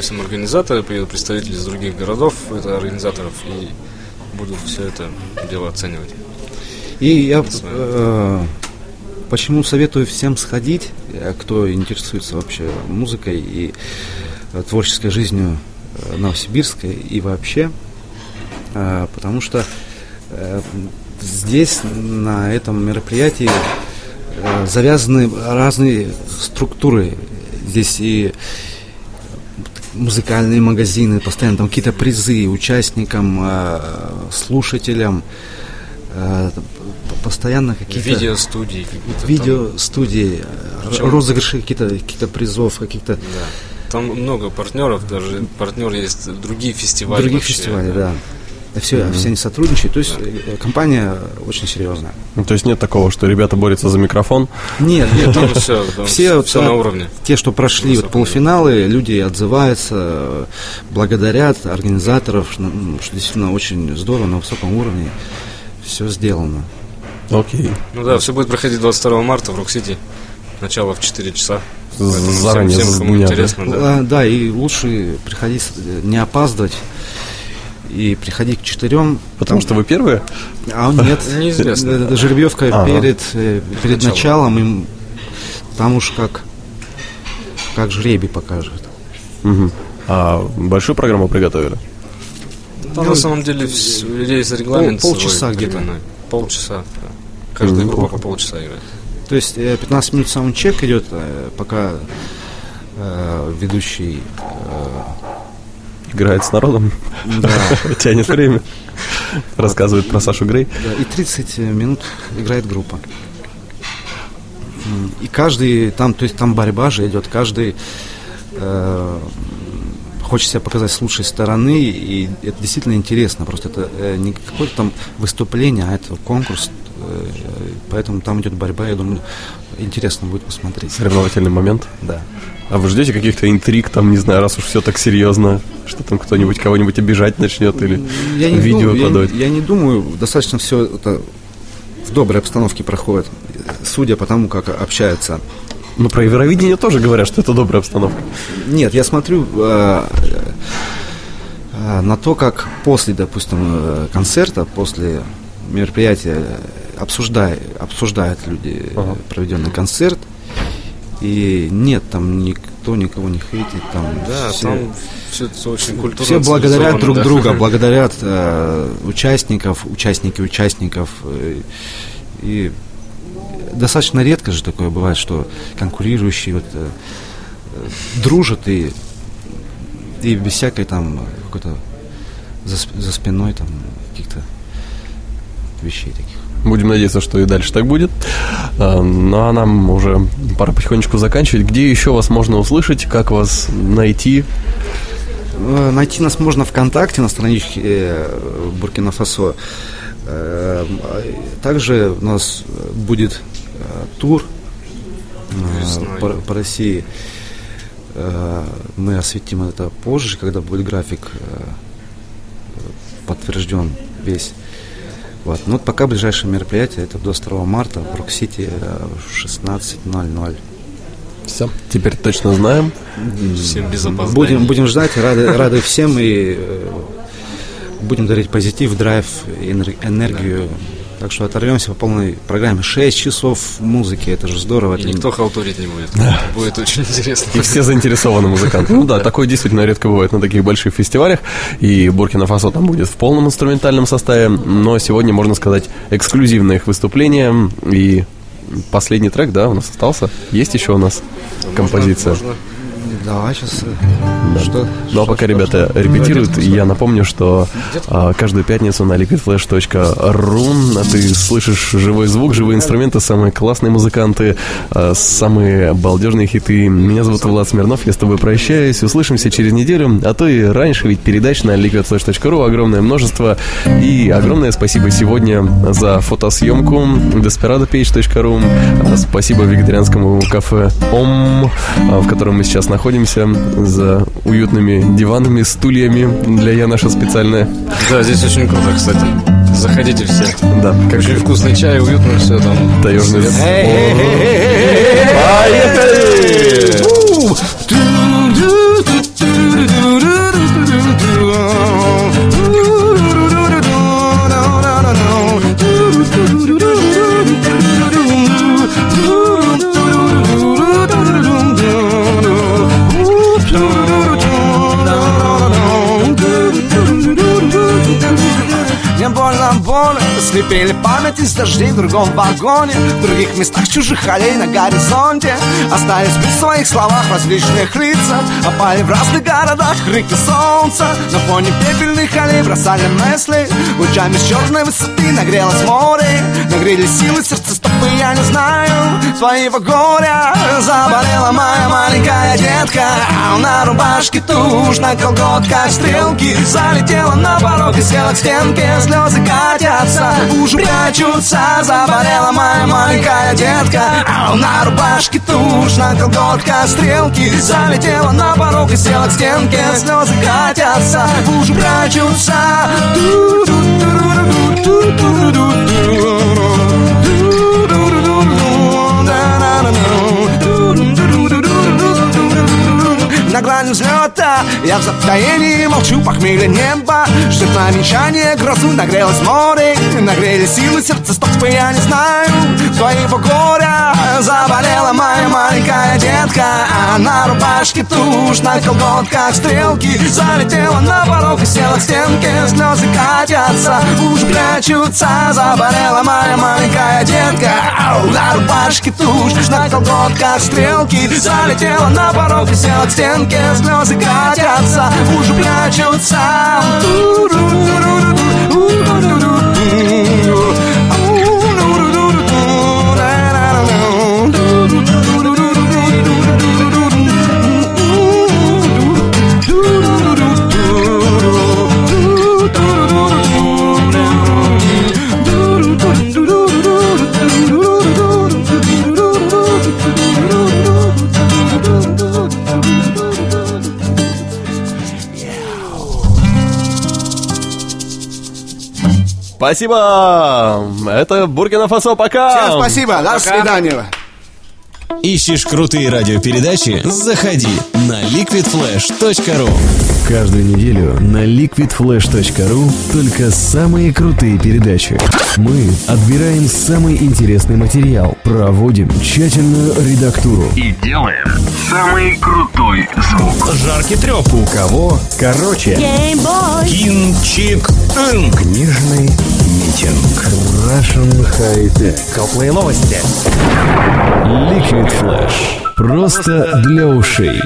Есть там организаторы, приедут представители из других городов, это организаторов, и будут все это дело оценивать. И я э, почему советую всем сходить, э, кто интересуется вообще музыкой и э, творческой жизнью Новосибирска и вообще, э, потому что э, здесь на этом мероприятии завязаны разные структуры. Здесь и музыкальные магазины, постоянно там какие-то призы участникам, э, слушателям, э, постоянно какие-то Видеостудии какие-то. там. видеостудии, Причем- розыгрыши какие-то каких-то призов, каких-то Да. Там много партнеров, даже партнер есть другие фестивали. других вообще, фестивалей, да. Все, все они сотрудничают. То есть э, компания очень серьезная. Ну, То есть нет такого, что ребята борются за микрофон. Нет, нет, Там все, все, все да, на уровне. Те, что прошли вот полуфиналы, люди отзываются, благодарят организаторов, ну, что действительно очень здорово, на высоком уровне все сделано. Окей. Ну да, все будет проходить 22 марта в Рок-Сити. Начало в 4 часа. Поэтому всем- Заранее, всем, за кому дня, да? интересно, да. А, да, и лучше приходить, э, не опаздывать и приходить к четырем. Потому что вы первые? А нет, Неизвестно. Э, Жеребьевка Ага. перед, э, перед Началом. началом, им там уж как, как жребий покажет. Мгм. А большую программу приготовили? Там на самом деле есть регламент Пол- полчаса свой где-то. временной. Полчаса. Каждая Мгм. группа по полчаса играет. То есть э, 15 минут саундчек идет, э, пока э, ведущий Играет с народом, да, [laughs] тянет время, рассказывает про Сашу Грей. да, и 30 минут играет группа. И каждый, там, то есть там борьба же идет, каждый э, хочет себя показать с лучшей стороны, и это действительно интересно. Просто это э, не какое-то там выступление, а это конкурс, э, поэтому там идет борьба, я думаю, интересно будет посмотреть. Соревновательный момент. Да. А вы ждете каких-то интриг, там, не знаю, раз уж все так серьезно, что там кто-нибудь кого-нибудь обижать начнет или Я не, видео думаю, я, подавать? я не думаю, достаточно все это в доброй обстановке проходит, судя по тому, как общаются. Ну, про Евровидение тоже говорят, что это добрая обстановка. Нет, я смотрю, э, а, на то, как после, допустим, э, концерта, после мероприятия э, обсуждают, обсуждают люди э, проведенный концерт, и нет, там никто никого не хейтит, там Да, все, там все это очень культурно. все благодарят друг да. друга, [laughs] благодарят э, участников, участники участников. э, и достаточно редко же такое бывает, что конкурирующие вот, э, дружат и, и без всякой там какой-то за, за спиной там каких-то вещей таких. Будем надеяться, что и дальше так будет. А, Ну а нам уже пора потихонечку заканчивать. Где еще вас можно услышать? Как вас найти? Э, Найти нас можно ВКонтакте на страничке э, Буркина Фасо. Э, Также у нас будет э, тур Весной. по, по России. Мы осветим это позже, когда будет график подтвержден весь. Вот. Ну, вот пока ближайшее мероприятие это до 2 марта в Рок-Сити э, в 16.00. Все, теперь точно знаем. Всем без опозданий. Будем, будем ждать, рады, рады всем и э, будем дарить позитив, драйв, энер- энергию. Так что оторвемся по полной программе. 6 часов музыки, это же здорово. И это никто халтурить не будет. Будет очень интересно. И все заинтересованы музыканты. Ну да, такое действительно редко бывает на таких больших фестивалях. И Буркина Фасо там будет в полном инструментальном составе. Но сегодня, можно сказать, эксклюзивное их выступление. И последний трек, да, у нас остался. Есть еще у нас композиция. Можно- Давай сейчас. Да. Что? Ну а пока ребята репетируют, я напомню, что а, каждую пятницу на liquidflash.ru ты слышишь живой звук, живые инструменты, самые классные музыканты, а, самые балдежные хиты. Меня зовут Влад Смирнов, я с тобой прощаюсь. Услышимся через неделю, а то и раньше, ведь передач на liquidflash.ru огромное множество. И огромное спасибо сегодня за фотосъемку desperadopage.ru. А, Спасибо вегетарианскому кафе ОМ, а, в котором мы сейчас находимся, за уютными диванами, стульями для Янаша специальная. Да, здесь очень круто, кстати. Заходите все. Да, как Очень вкусный чай, уютно все там. таежный. Поехали! Слепили память из дождей в другом вагоне В других местах чужих аллей на горизонте. Остались при своих словах различных лицах Опали в разных городах крики солнца. На фоне пепельных аллей бросали мысли Лучами с черной высоты нагрелось море. Нагрелись силы сердца стопы, я не знаю Твоего горя Заболела моя маленькая детка. А на рубашке тушь, на колготках стрелки Залетела на порог и села к стенке. Слезы катятся, уши прячутся Заболела моя маленькая детка. А на рубашке тушь, на колготках стрелки Залетела на порог и села к стенке. Слезы катятся, уши прячутся На грани взлета. Я в затаении молчу похмелье неба Ждет на венчание грозу Нагрелось море. Нагрелись силы сердца стопы Я не знаю твоего горя. Заболела моя маленькая детка А на рубашке тушь На колготках стрелки. Залетела на порог и села к стенке Слезы катятся Уши прячутся. Заболела моя маленькая детка Ау, На рубашке тушь На колготках стрелки. Залетела на порог и села к стенке Слезы катятся Уши прячутся Спасибо! Это Буркина Фасо, пока! Всем спасибо, до свидания Ищешь крутые радиопередачи? Заходи на liquidflash.ru Каждую неделю на liquidflash.ru только самые крутые передачи. Мы отбираем самый интересный материал, проводим тщательную редактуру И делаем самый крутой звук. Жаркий треп. У кого короче. Кинчик. Книжный митинг. Russian High Tech. Теплые новости. Liquid Flash. Просто для ушей.